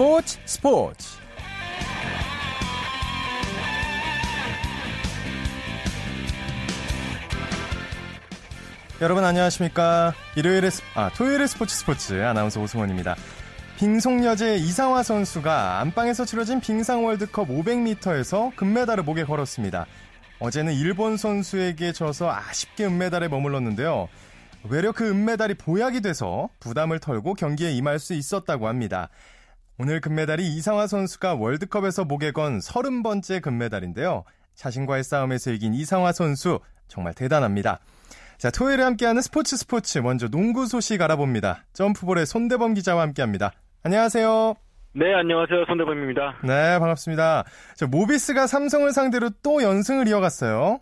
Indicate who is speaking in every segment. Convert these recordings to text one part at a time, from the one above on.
Speaker 1: 스포츠 스포츠. 여러분 안녕하십니까? 일요일에 스, 아 토요일의 스포츠 스포츠 아나운서 오승원입니다. 빙속여제 이상화 선수가 안방에서 치러진 빙상 월드컵 500m에서 금메달을 목에 걸었습니다. 어제는 일본 선수에게 져서 아쉽게 은메달에 머물렀는데요. 외려 그 은메달이 보약이 돼서 부담을 털고 경기에 임할 수 있었다고 합니다. 오늘 금메달이 이상화 선수가 월드컵에서 목에 건 30번째 금메달인데요. 자신과의 싸움에서 이긴 이상화 선수 정말 대단합니다. 자, 토요일에 함께하는 스포츠 스포츠 먼저 농구 소식 알아봅니다. 점프볼의 손대범 기자와 함께합니다. 안녕하세요.
Speaker 2: 네, 안녕하세요. 손대범입니다.
Speaker 1: 네, 반갑습니다. 자, 모비스가 삼성을 상대로 또 연승을 이어갔어요.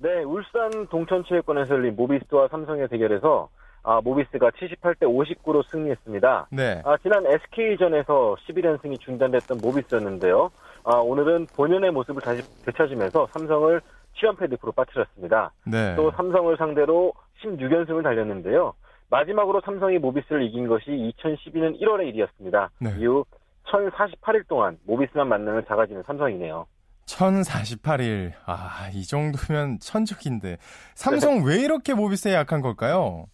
Speaker 2: 네, 울산 동천체육관에서 열린 모비스와 삼성의 대결에서 아, 모비스가 78대 59로 승리했습니다.
Speaker 1: 네.
Speaker 2: 아, 지난 SK전에서 11연승이 중단됐던 모비스였는데요. 아, 오늘은 본연의 모습을 다시 되찾으면서 삼성을 7연패 늪으로 빠뜨렸습니다.
Speaker 1: 네.
Speaker 2: 또 삼성을 상대로 16연승을 달렸는데요. 마지막으로 삼성이 모비스를 이긴 것이 2012년 1월의 일이었습니다.
Speaker 1: 네.
Speaker 2: 이후 1048일 동안 모비스만 만나는 작아지는 삼성이네요.
Speaker 1: 1048일. 아, 이 정도면 천적인데. 삼성 왜 이렇게 모비스에 약한 걸까요?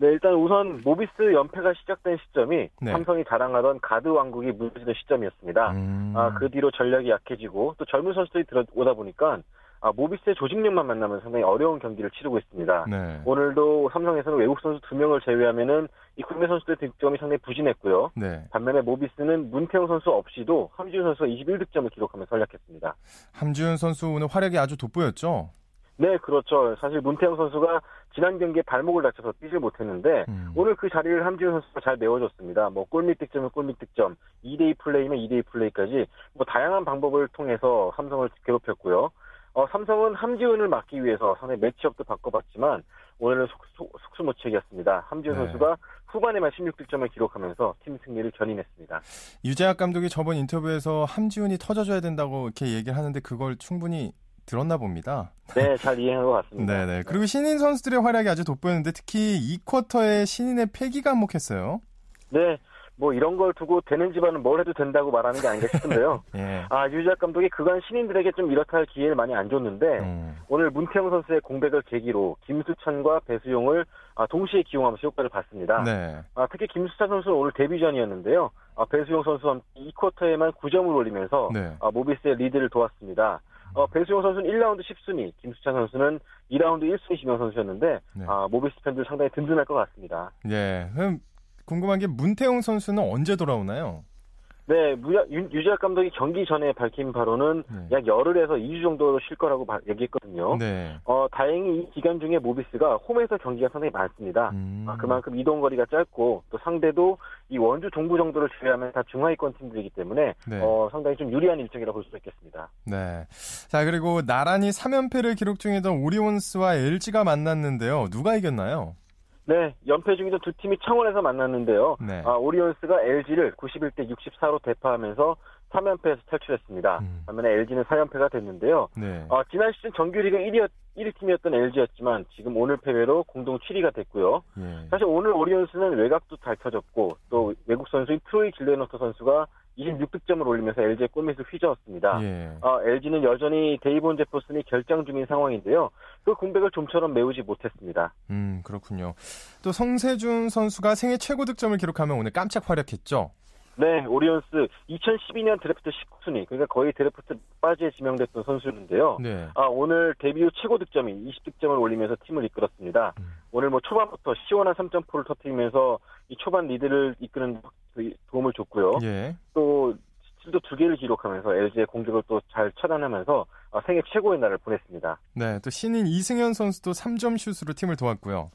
Speaker 2: 네, 일단 우선 모비스 연패가 시작된 시점이
Speaker 1: 네.
Speaker 2: 삼성이 자랑하던 가드 왕국이 무너지는 시점이었습니다.
Speaker 1: 음.
Speaker 2: 아, 그 뒤로 전략이 약해지고 또 젊은 선수들이 들어오다 보니까 아, 모비스의 조직력만 만나면 상당히 어려운 경기를 치르고 있습니다.
Speaker 1: 네.
Speaker 2: 오늘도 삼성에서는 외국 선수 두 명을 제외하면은 이 국내 선수들의 득점이 상당히 부진했고요.
Speaker 1: 네.
Speaker 2: 반면에 모비스는 문태영 선수 없이도 함지훈 선수가 21득점을 기록하면서 활약했습니다.
Speaker 1: 함지훈 선수 오늘 활약이 아주 돋보였죠?
Speaker 2: 네, 그렇죠. 사실 문태영 선수가 지난 경기에 발목을 다쳐서 뛰질 못했는데
Speaker 1: 음.
Speaker 2: 오늘 그 자리를 함지훈 선수가 잘 메워줬습니다. 뭐 골밑 득점은 골밑 득점, 2대2 플레이면 2대2 플레이까지 뭐 다양한 방법을 통해서 삼성을 괴롭혔고요. 어, 삼성은 함지훈을 막기 위해서 상당히 매치업도 바꿔봤지만 오늘은 속, 속수무책이었습니다. 함지훈
Speaker 1: 네.
Speaker 2: 선수가 후반에만 16득점을 기록하면서 팀 승리를 견인했습니다.
Speaker 1: 유재학 감독이 저번 인터뷰에서 함지훈이 터져줘야 된다고 이렇게 얘기를 하는데 그걸 충분히 들었나 봅니다.
Speaker 2: 네, 잘 이해한 것 같습니다.
Speaker 1: 네네. 그리고 신인 선수들의 활약이 아주 돋보였는데 특히 2쿼터에 신인의 패기가 한몫했어요.
Speaker 2: 네, 뭐 이런 걸 두고 되는 집안은 뭘 해도 된다고 말하는 게 아닌가 싶은데요.
Speaker 1: 예.
Speaker 2: 아, 유지학 감독이 그간 신인들에게 좀 이렇다 할 기회를 많이 안 줬는데,
Speaker 1: 음.
Speaker 2: 오늘 문태영 선수의 공백을 계기로 김수찬과 배수용을 아, 동시에 기용하면서 효과를 봤습니다.
Speaker 1: 네.
Speaker 2: 아, 특히 김수찬 선수는 오늘 데뷔전이었는데요. 아, 배수용 선수와 2쿼터에만 9점을 올리면서
Speaker 1: 네.
Speaker 2: 아, 모비스의 리드를 도왔습니다. 어, 배수용 선수는 1라운드 10순위, 김수찬 선수는 2라운드 1순위 지명 선수였는데,
Speaker 1: 네.
Speaker 2: 아, 모비스 팬들 상당히 든든할 것 같습니다.
Speaker 1: 예. 그럼 궁금한 게 문태용 선수는 언제 돌아오나요?
Speaker 2: 네, 무야, 유, 유지학 감독이 경기 전에 밝힌 바로는
Speaker 1: 네.
Speaker 2: 약 열흘에서 2주 정도 쉴 거라고 바- 얘기했거든요.
Speaker 1: 네.
Speaker 2: 어, 다행히 이 기간 중에 모비스가 홈에서 경기가 상당히 많습니다.
Speaker 1: 음.
Speaker 2: 아, 그만큼 이동 거리가 짧고 또 상대도 이 원주 동부 정도를 제외하면 다 중하위권 팀들이기 때문에
Speaker 1: 네.
Speaker 2: 어, 상당히 좀 유리한 일정이라고 볼수 있겠습니다.
Speaker 1: 네. 자, 그리고 나란히 3연패를 기록 중이던 오리온스와 LG가 만났는데요. 누가 이겼나요?
Speaker 2: 네, 연패 중이던 두 팀이 창원에서 만났는데요.
Speaker 1: 네.
Speaker 2: 아, 오리온스가 LG를 91대 64로 대파하면서 3연패에서 탈출했습니다.
Speaker 1: 음.
Speaker 2: 반면에 LG는 4연패가 됐는데요.
Speaker 1: 네.
Speaker 2: 어, 지난 시즌 정규리그 1위, 1위 팀이었던 LG였지만 지금 오늘 패배로 공동 7위가 됐고요.
Speaker 1: 예.
Speaker 2: 사실 오늘 오리온스는 외곽도 잘 터졌고 또 외국 선수인 트로이 길레노터 선수가 26득점을 올리면서 LG의 골밑을 휘저었습니다.
Speaker 1: 예.
Speaker 2: 어, LG는 여전히 데이본 제퍼슨이 결장 중인 상황인데요. 그 공백을 좀처럼 메우지 못했습니다.
Speaker 1: 음, 그렇군요. 또 성재준 선수가 생애 최고 득점을 기록하면 오늘 깜짝 활약했죠.
Speaker 2: 네, 오리온스 2012년 드래프트 19순위, 그러니까 거의 드래프트 막바지에 지명됐던 선수였는데요.
Speaker 1: 네.
Speaker 2: 아, 오늘 데뷔 후 최고 득점인 20득점을 올리면서 팀을 이끌었습니다.
Speaker 1: 음.
Speaker 2: 오늘 뭐 초반부터 시원한 3점포를 터뜨리면서 이 초반 리드를 이끄는 그 도움을 줬고요.
Speaker 1: 예.
Speaker 2: 또 실도 두 개를 기록하면서 LG의 공격을 또 잘 차단하면서 아, 생애 최고의 날을 보냈습니다.
Speaker 1: 네. 또 신인 이승현 선수도 3점 슛으로 팀을 도왔고요.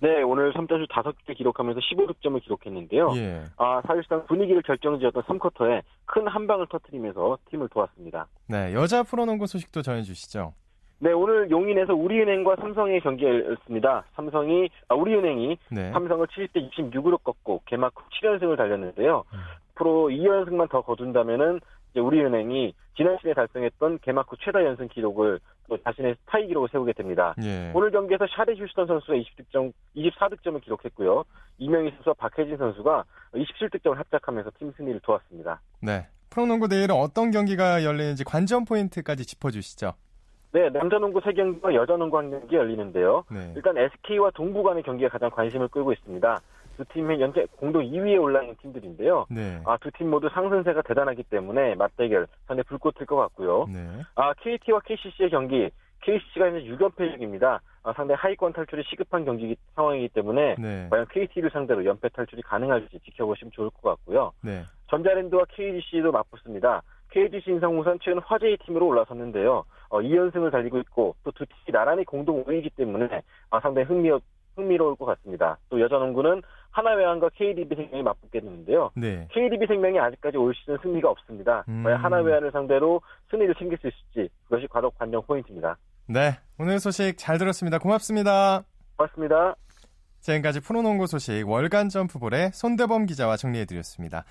Speaker 2: 네, 오늘 3점슛 5개 기록하면서 15득점을 기록했는데요.
Speaker 1: 예.
Speaker 2: 아, 사실상 분위기를 결정지었던 3쿼터에 큰 한 방을 터뜨리면서 팀을 도왔습니다.
Speaker 1: 네. 여자 프로농구 소식도 전해 주시죠.
Speaker 2: 네, 오늘 용인에서 우리은행과 삼성의 경기였습니다. 삼성이, 아, 우리은행이
Speaker 1: 네.
Speaker 2: 삼성을 70대 26으로 꺾고 개막 후 7연승을 달렸는데요.
Speaker 1: 음.
Speaker 2: 앞으로 2연승만 더 거둔다면은 우리은행이 지난 시즌에 달성했던 개막 후 최다 연승 기록을 또 자신의 타이 기록을 세우게 됩니다.
Speaker 1: 예.
Speaker 2: 오늘 경기에서 샤데 휴스턴 선수가 20득점, 24득점을 기록했고요. 이명희 선수와 박혜진 선수가 27득점을 합작하면서 팀 승리를 도왔습니다.
Speaker 1: 네. 프로농구 내일은 어떤 경기가 열리는지 관전 포인트까지 짚어주시죠.
Speaker 2: 네, 남자농구 3경기와 여자농구 1경기 열리는데요.
Speaker 1: 네.
Speaker 2: 일단 SK와 동부 간의 경기가 가장 관심을 끌고 있습니다. 두 팀이 현재 공동 2위에 올라 있는 팀들인데요.
Speaker 1: 네.
Speaker 2: 아, 두 팀 모두 상승세가 대단하기 때문에 맞대결 상당히 불꽃일 것 같고요.
Speaker 1: 네.
Speaker 2: 아, KT와 KCC의 경기, KCC가 현재 6연패 중입니다. 아, 상당히 하위권 탈출이 시급한 경기 상황이기 때문에
Speaker 1: 네.
Speaker 2: 과연 KT를 상대로 연패 탈출이 가능할지 지켜보시면 좋을 것 같고요.
Speaker 1: 네.
Speaker 2: 전자랜드와 KGC도 맞붙습니다. KGC 인상우선 최근 화제의 팀으로 올라섰는데요. 어, 2연승을 달리고 있고 또 두 팀이 나란히 공동 5위이기 때문에 아, 상당히 흥미, 흥미로울 것 같습니다. 또 여자 농구는 하나외환과 KDB 생명이 맞붙겠는데요.
Speaker 1: 네.
Speaker 2: KDB 생명이 아직까지 올 시즌 승리가 없습니다.
Speaker 1: 음.
Speaker 2: 과연 하나외환을 상대로 승리를 챙길 수 있을지 그것이 과적 관전 포인트입니다.
Speaker 1: 네. 오늘 소식 잘 들었습니다. 고맙습니다.
Speaker 2: 고맙습니다.
Speaker 1: 지금까지 프로농구 소식 월간 점프볼의 손대범 기자와 정리해드렸습니다.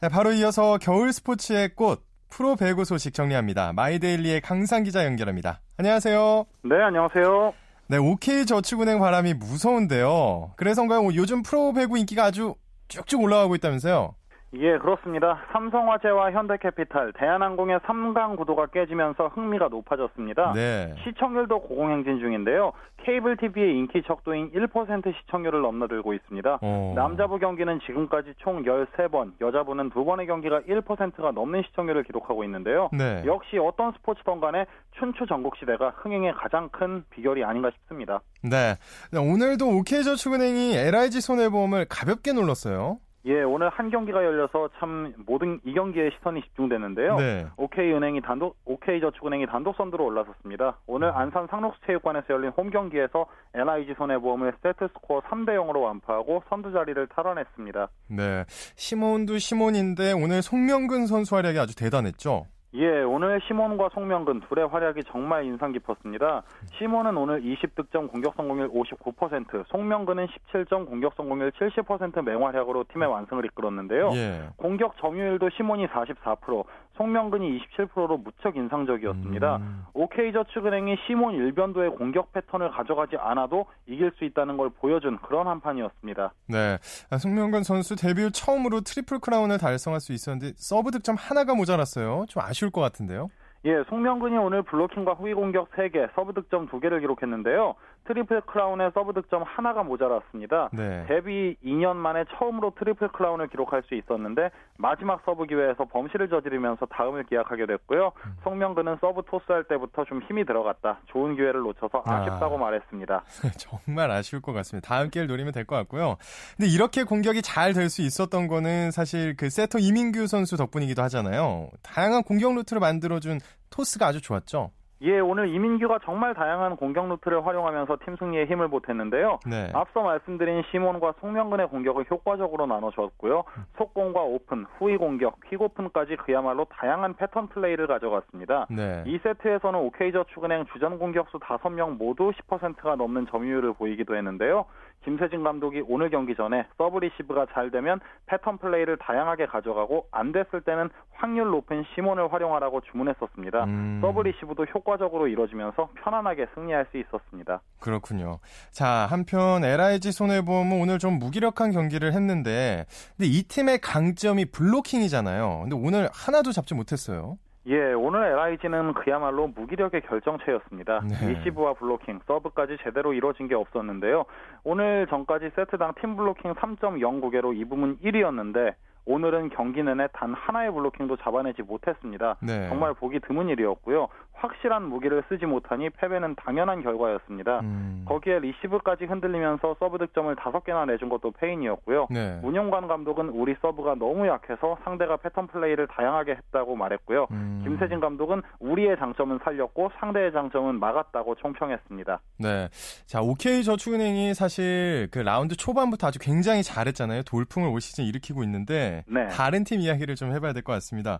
Speaker 1: 네, 바로 이어서 겨울 스포츠의 꽃 프로 배구 소식 정리합니다. 마이데일리의 강상 기자 연결합니다. 안녕하세요.
Speaker 3: 네, 안녕하세요.
Speaker 1: 네, OK 저축은행 바람이 무서운데요. 그래서인가요? 뭐 요즘 프로 배구 인기가 아주 쭉쭉 올라가고 있다면서요?
Speaker 3: 예, 그렇습니다. 삼성화재와 현대캐피탈, 대한항공의 3강 구도가 깨지면서 흥미가 높아졌습니다.
Speaker 1: 네.
Speaker 3: 시청률도 고공행진 중인데요. 케이블 TV의 인기 척도인 1% 시청률을 넘나들고 있습니다.
Speaker 1: 어.
Speaker 3: 남자부 경기는 지금까지 총 13번, 여자부는 2번의 경기가 1%가 넘는 시청률을 기록하고 있는데요.
Speaker 1: 네.
Speaker 3: 역시 어떤 스포츠든 간에 춘추 전국시대가 흥행의 가장 큰 비결이 아닌가 싶습니다.
Speaker 1: 네. 네, 오늘도 OK 저축은행이 LIG 손해보험을 가볍게 눌렀어요.
Speaker 3: 예, 오늘 한 경기가 열려서 참 모든 이 경기에 시선이 집중됐는데요.
Speaker 1: 네.
Speaker 3: OK은행이 단독 OK저축은행이 단독 선두로 올라섰습니다. 오늘 안산 상록수체육관에서 열린 홈 경기에서 LIG 손해보험을 세트 스코어 3대 0으로 완파하고 선두 자리를 탈환했습니다.
Speaker 1: 네. 시몬도 시몬인데 오늘 송명근 선수 활약이 아주 대단했죠.
Speaker 3: 예, 오늘 시몬과 송명근 둘의 활약이 정말 인상 깊었습니다. 시몬은 오늘 20득점 공격 성공률 59%, 송명근은 17점 공격 성공률 70% 맹활약으로 팀의 완승을 이끌었는데요.
Speaker 1: 예.
Speaker 3: 공격 점유율도 시몬이 44%, 송명근이 27%로 무척 인상적이었습니다.
Speaker 1: 음.
Speaker 3: OK저축은행이 시몬 일변도의 공격 패턴을 가져가지 않아도 이길 수 있다는 걸 보여준 그런 한 판이었습니다.
Speaker 1: 네. 아, 송명근 선수 데뷔 후 처음으로 트리플 크라운을 달성할 수 있었는데 서브 득점 하나가 모자랐어요. 좀 아쉬울 것 같은데요.
Speaker 3: 예, 송명근이 오늘 블로킹과 후위 공격 3개, 서브 득점 2개를 기록했는데요. 트리플 크라운의 서브 득점 하나가 모자랐습니다.
Speaker 1: 네.
Speaker 3: 데뷔 2년 만에 처음으로 트리플 크라운을 기록할 수 있었는데 마지막 서브 기회에서 범실을 저지르면서 다음을 기약하게 됐고요.
Speaker 1: 음.
Speaker 3: 송명근은 서브 토스할 때부터 좀 힘이 들어갔다. 좋은 기회를 놓쳐서 아쉽다고
Speaker 1: 아.
Speaker 3: 말했습니다.
Speaker 1: 정말 아쉬울 것 같습니다. 다음 기회를 노리면 될 것 같고요. 근데 이렇게 공격이 잘 될 수 있었던 거는 사실 그 세터 이민규 선수 덕분이기도 하잖아요. 다양한 공격 루트를 만들어준 토스가 아주 좋았죠.
Speaker 3: 예, 오늘 이민규가 정말 다양한 공격 루트를 활용하면서 팀 승리에 힘을 보탰는데요.
Speaker 1: 네.
Speaker 3: 앞서 말씀드린 시몬과 송명근의 공격을 효과적으로 나눠줬고요. 속공과 오픈, 후위 공격, 퀵오픈까지 그야말로 다양한 패턴 플레이를 가져갔습니다.
Speaker 1: 네.
Speaker 3: 2세트에서는 OK저축은행 주전 공격수 5명 모두 10%가 넘는 점유율을 보이기도 했는데요. 김세진 감독이 오늘 경기 전에 서브 리시브가 잘 되면 패턴 플레이를 다양하게 가져가고 안 됐을 때는 확률 높은 시몬을 활용하라고 주문했었습니다.
Speaker 1: 음.
Speaker 3: 서브 리시브도 효과적으로 이뤄지면서 편안하게 승리할 수 있었습니다.
Speaker 1: 그렇군요. 자, 한편 LIG 손해보험은 오늘 좀 무기력한 경기를 했는데, 근데 이 팀의 강점이 블로킹이잖아요. 근데 오늘 하나도 잡지 못했어요.
Speaker 3: 예, 오늘 LIG는 그야말로 무기력의 결정체였습니다.
Speaker 1: 네.
Speaker 3: 리시브와 블로킹, 서브까지 제대로 이뤄진 게 없었는데요. 오늘 전까지 세트당 팀 블로킹 3.09개로 이 부문 1위였는데 오늘은 경기 내내 단 하나의 블로킹도 잡아내지 못했습니다.
Speaker 1: 네.
Speaker 3: 정말 보기 드문 일이었고요. 확실한 무기를 쓰지 못하니 패배는 당연한 결과였습니다.
Speaker 1: 음.
Speaker 3: 거기에 리시브까지 흔들리면서 서브 득점을 다섯 개나 내준 것도 패인이었고요.
Speaker 1: 네.
Speaker 3: 문용관 감독은 우리 서브가 너무 약해서 상대가 패턴 플레이를 다양하게 했다고 말했고요.
Speaker 1: 음.
Speaker 3: 김세진 감독은 우리의 장점은 살렸고 상대의 장점은 막았다고 총평했습니다.
Speaker 1: 네. 자, OK 저축은행이 사실 그 라운드 초반부터 아주 굉장히 잘했잖아요. 돌풍을 올 시즌 일으키고 있는데
Speaker 3: 네.
Speaker 1: 다른 팀 이야기를 좀 해봐야 될 것 같습니다.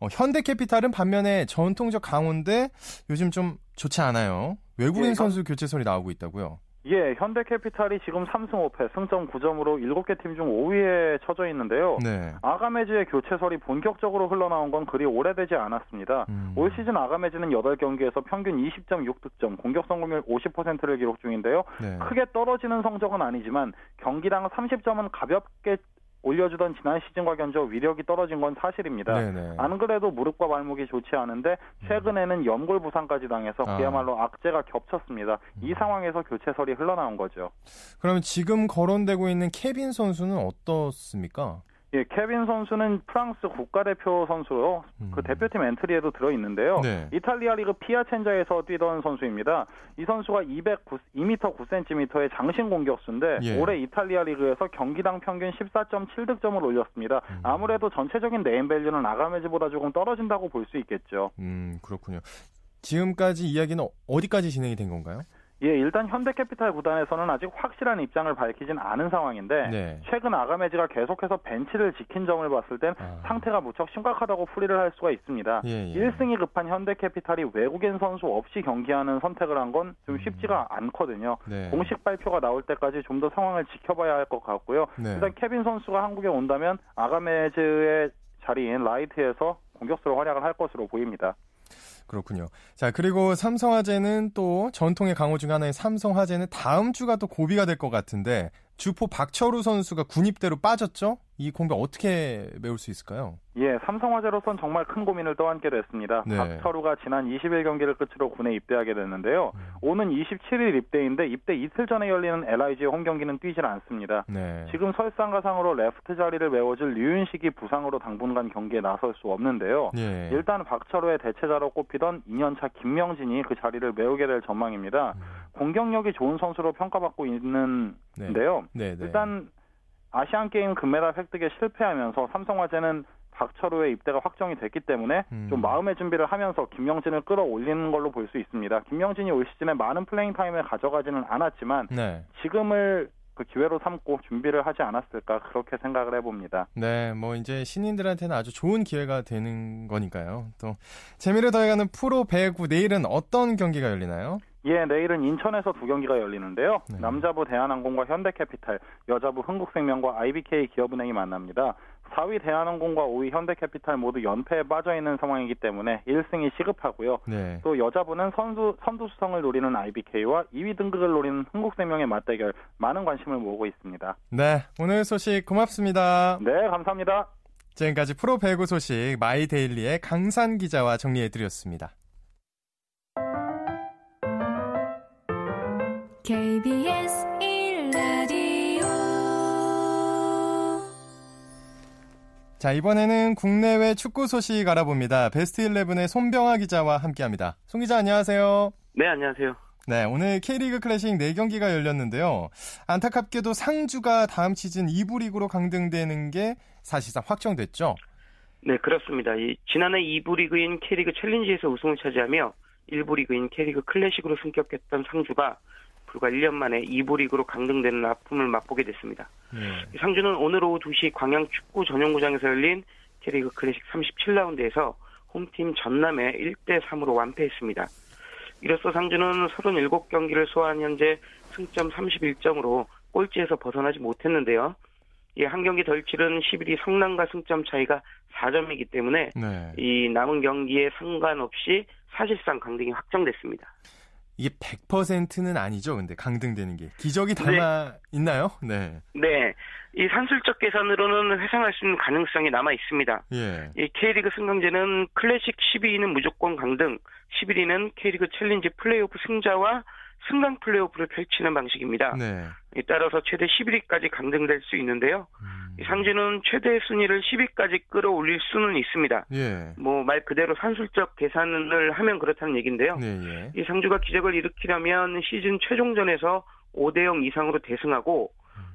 Speaker 1: 어, 현대캐피탈은 반면에 전통적 강호인데 요즘 좀 좋지 않아요. 외국인
Speaker 3: 예,
Speaker 1: 선수 교체 소리 나오고 있다고요.
Speaker 3: 예, 현대캐피탈이 지금 3승 5패, 승점 9점으로 7개 팀 중 5위에 처져 있는데요.
Speaker 1: 네.
Speaker 3: 아가메즈의 교체설이 본격적으로 흘러나온 건 그리 오래되지 않았습니다.
Speaker 1: 음.
Speaker 3: 올 시즌 아가메즈는 8경기에서 평균 20.6득점, 공격 성공률 50%를 기록 중인데요.
Speaker 1: 네.
Speaker 3: 크게 떨어지는 성적은 아니지만 경기당 30점은 가볍게 올려주던 지난 시즌과 견줘 위력이 떨어진 건 사실입니다.
Speaker 1: 네네.
Speaker 3: 안 그래도 무릎과 발목이 좋지 않은데 최근에는 연골 부상까지 당해서
Speaker 1: 아.
Speaker 3: 그야말로 악재가 겹쳤습니다. 이 상황에서 교체설이 흘러나온 거죠.
Speaker 1: 그러면 지금 거론되고 있는 케빈 선수는 어떻습니까?
Speaker 3: 예, 케빈 선수는 프랑스 국가대표 선수로
Speaker 1: 음.
Speaker 3: 그 대표팀 엔트리에도 들어 있는데요.
Speaker 1: 네.
Speaker 3: 이탈리아 리그 피아첸자에서 뛰던 선수입니다. 이 선수가 209, 2m 9cm의 장신 공격수인데
Speaker 1: 예.
Speaker 3: 올해 이탈리아 리그에서 경기당 평균 14.7득점을 올렸습니다.
Speaker 1: 음.
Speaker 3: 아무래도 전체적인 네임 밸류는 아가메즈보다 조금 떨어진다고 볼 수 있겠죠.
Speaker 1: 음, 그렇군요. 지금까지 이야기는 어디까지 진행이 된 건가요?
Speaker 3: 예, 일단 현대캐피탈 구단에서는 아직 확실한 입장을 밝히진 않은 상황인데
Speaker 1: 네.
Speaker 3: 최근 아가메즈가 계속해서 벤치를 지킨 점을 봤을 땐
Speaker 1: 아.
Speaker 3: 상태가 무척 심각하다고 풀이를 할 수가 있습니다.
Speaker 1: 예, 예.
Speaker 3: 1승이 급한 현대캐피탈이 외국인 선수 없이 경기하는 선택을 한 건좀
Speaker 1: 음.
Speaker 3: 쉽지가 않거든요.
Speaker 1: 네.
Speaker 3: 공식 발표가 나올 때까지 좀 더 상황을 지켜봐야 할 것 같고요.
Speaker 1: 네.
Speaker 3: 일단 케빈 선수가 한국에 온다면 아가메즈의 자리인 라이트에서 공격수로 활약을 할 것으로 보입니다.
Speaker 1: 그렇군요. 자, 그리고 삼성화재는 또 전통의 강호 중 하나인 삼성화재는 다음 주가 또 고비가 될 것 같은데 주포 박철우 선수가 군입대로 빠졌죠? 이 공백 어떻게 메울 수 있을까요?
Speaker 3: 예, 삼성화재로선 정말 큰 고민을 떠안게 됐습니다.
Speaker 1: 네.
Speaker 3: 박철우가 지난 20일 경기를 끝으로 군에 입대하게 됐는데요.
Speaker 1: 음.
Speaker 3: 오는 27일 입대인데 입대 이틀 전에 열리는 LIG의 홈 경기는 뛰질 않습니다.
Speaker 1: 네.
Speaker 3: 지금 설상가상으로 레프트 자리를 메워줄 류윤식이 부상으로 당분간 경기에 나설 수 없는데요.
Speaker 1: 예.
Speaker 3: 일단 박철우의 대체자로 꼽히던 2년차 김명진이 그 자리를 메우게 될 전망입니다.
Speaker 1: 음.
Speaker 3: 공격력이 좋은 선수로 평가받고 있는데요.
Speaker 1: 네, 네.
Speaker 3: 일단 아시안 게임 금메달 획득에 실패하면서 삼성화재는 박철우의 입대가 확정이 됐기 때문에
Speaker 1: 음.
Speaker 3: 좀 마음의 준비를 하면서 김명진을 끌어올리는 걸로 볼 수 있습니다. 김명진이 올 시즌에 많은 playing time을 가져가지는 않았지만
Speaker 1: 네.
Speaker 3: 지금을 그 기회로 삼고 준비를 하지 않았을까 그렇게 생각을 해봅니다.
Speaker 1: 네, 뭐 이제 신인들한테는 아주 좋은 기회가 되는 거니까요. 또 재미를 더해가는 프로 배구 내일은 어떤 경기가 열리나요?
Speaker 3: 예, 내일은 인천에서 두 경기가 열리는데요.
Speaker 1: 네.
Speaker 3: 남자부 대한항공과 현대캐피탈, 여자부 흥국생명과 IBK 기업은행이 만납니다. 4위 대한항공과 5위 현대캐피탈 모두 연패에 빠져 있는 상황이기 때문에 1승이 시급하고요.
Speaker 1: 네.
Speaker 3: 또 여자부는 선수 선두 수성을 노리는 IBK와 2위 등극을 노리는 흥국생명의 맞대결 많은 관심을 모으고 있습니다.
Speaker 1: 네, 오늘 소식 고맙습니다.
Speaker 3: 네, 감사합니다.
Speaker 1: 지금까지 프로 배구 소식 마이데일리의 강산 기자와 정리해 드렸습니다.
Speaker 4: KBS 1라디오
Speaker 1: 자, 이번에는 국내외 축구 소식 알아봅니다. 베스트 11의 손병아 기자와 함께합니다. 송 기자 안녕하세요.
Speaker 5: 네, 안녕하세요.
Speaker 1: 네, 오늘 K리그 클래식 4경기가 열렸는데요. 안타깝게도 상주가 다음 시즌 2부 리그로 강등되는 게 사실상 확정됐죠.
Speaker 5: 네, 그렇습니다. 이, 지난해 2부 리그인 K리그 챌린지에서 우승을 차지하며 1부 리그인 K리그 클래식으로 승격했던 상주가 불과 1년 만에 2부 리그로 강등되는 아픔을 맛보게 됐습니다.
Speaker 1: 네.
Speaker 5: 상주는 오늘 오후 2시 광양 축구 전용구장에서 열린 K리그 클래식 37라운드에서 홈팀 전남에 1대 3으로 완패했습니다. 이로써 상주는 37경기를 소화한 현재 승점 31점으로 꼴찌에서 벗어나지 못했는데요. 이한 경기 덜 치른 11위 성남과 승점 차이가 4점이기 때문에
Speaker 1: 네.
Speaker 5: 이 남은 경기에 상관없이 사실상 강등이 확정됐습니다.
Speaker 1: 이게 100%는 아니죠. 근데 강등되는 게. 기적이 담아 있나요? 네.
Speaker 5: 네, 이 산술적 계산으로는 회상할 수 있는 가능성이 남아 있습니다.
Speaker 1: 예.
Speaker 5: 이 K리그 승강제는 클래식 12위는 무조건 강등, 11위는 K리그 챌린지 플레이오프 승자와 승강 플레이오프를 펼치는 방식입니다.
Speaker 1: 네.
Speaker 5: 이 따라서 최대 11위까지 강등될 수 있는데요.
Speaker 1: 음.
Speaker 5: 이 상주는 최대 순위를 10위까지 끌어올릴 수는 있습니다.
Speaker 1: 예.
Speaker 5: 뭐 말 그대로 산술적 계산을 하면 그렇다는 얘기인데요.
Speaker 1: 네, 예.
Speaker 5: 이 상주가 기적을 일으키려면 시즌 최종전에서 5대 0 이상으로 대승하고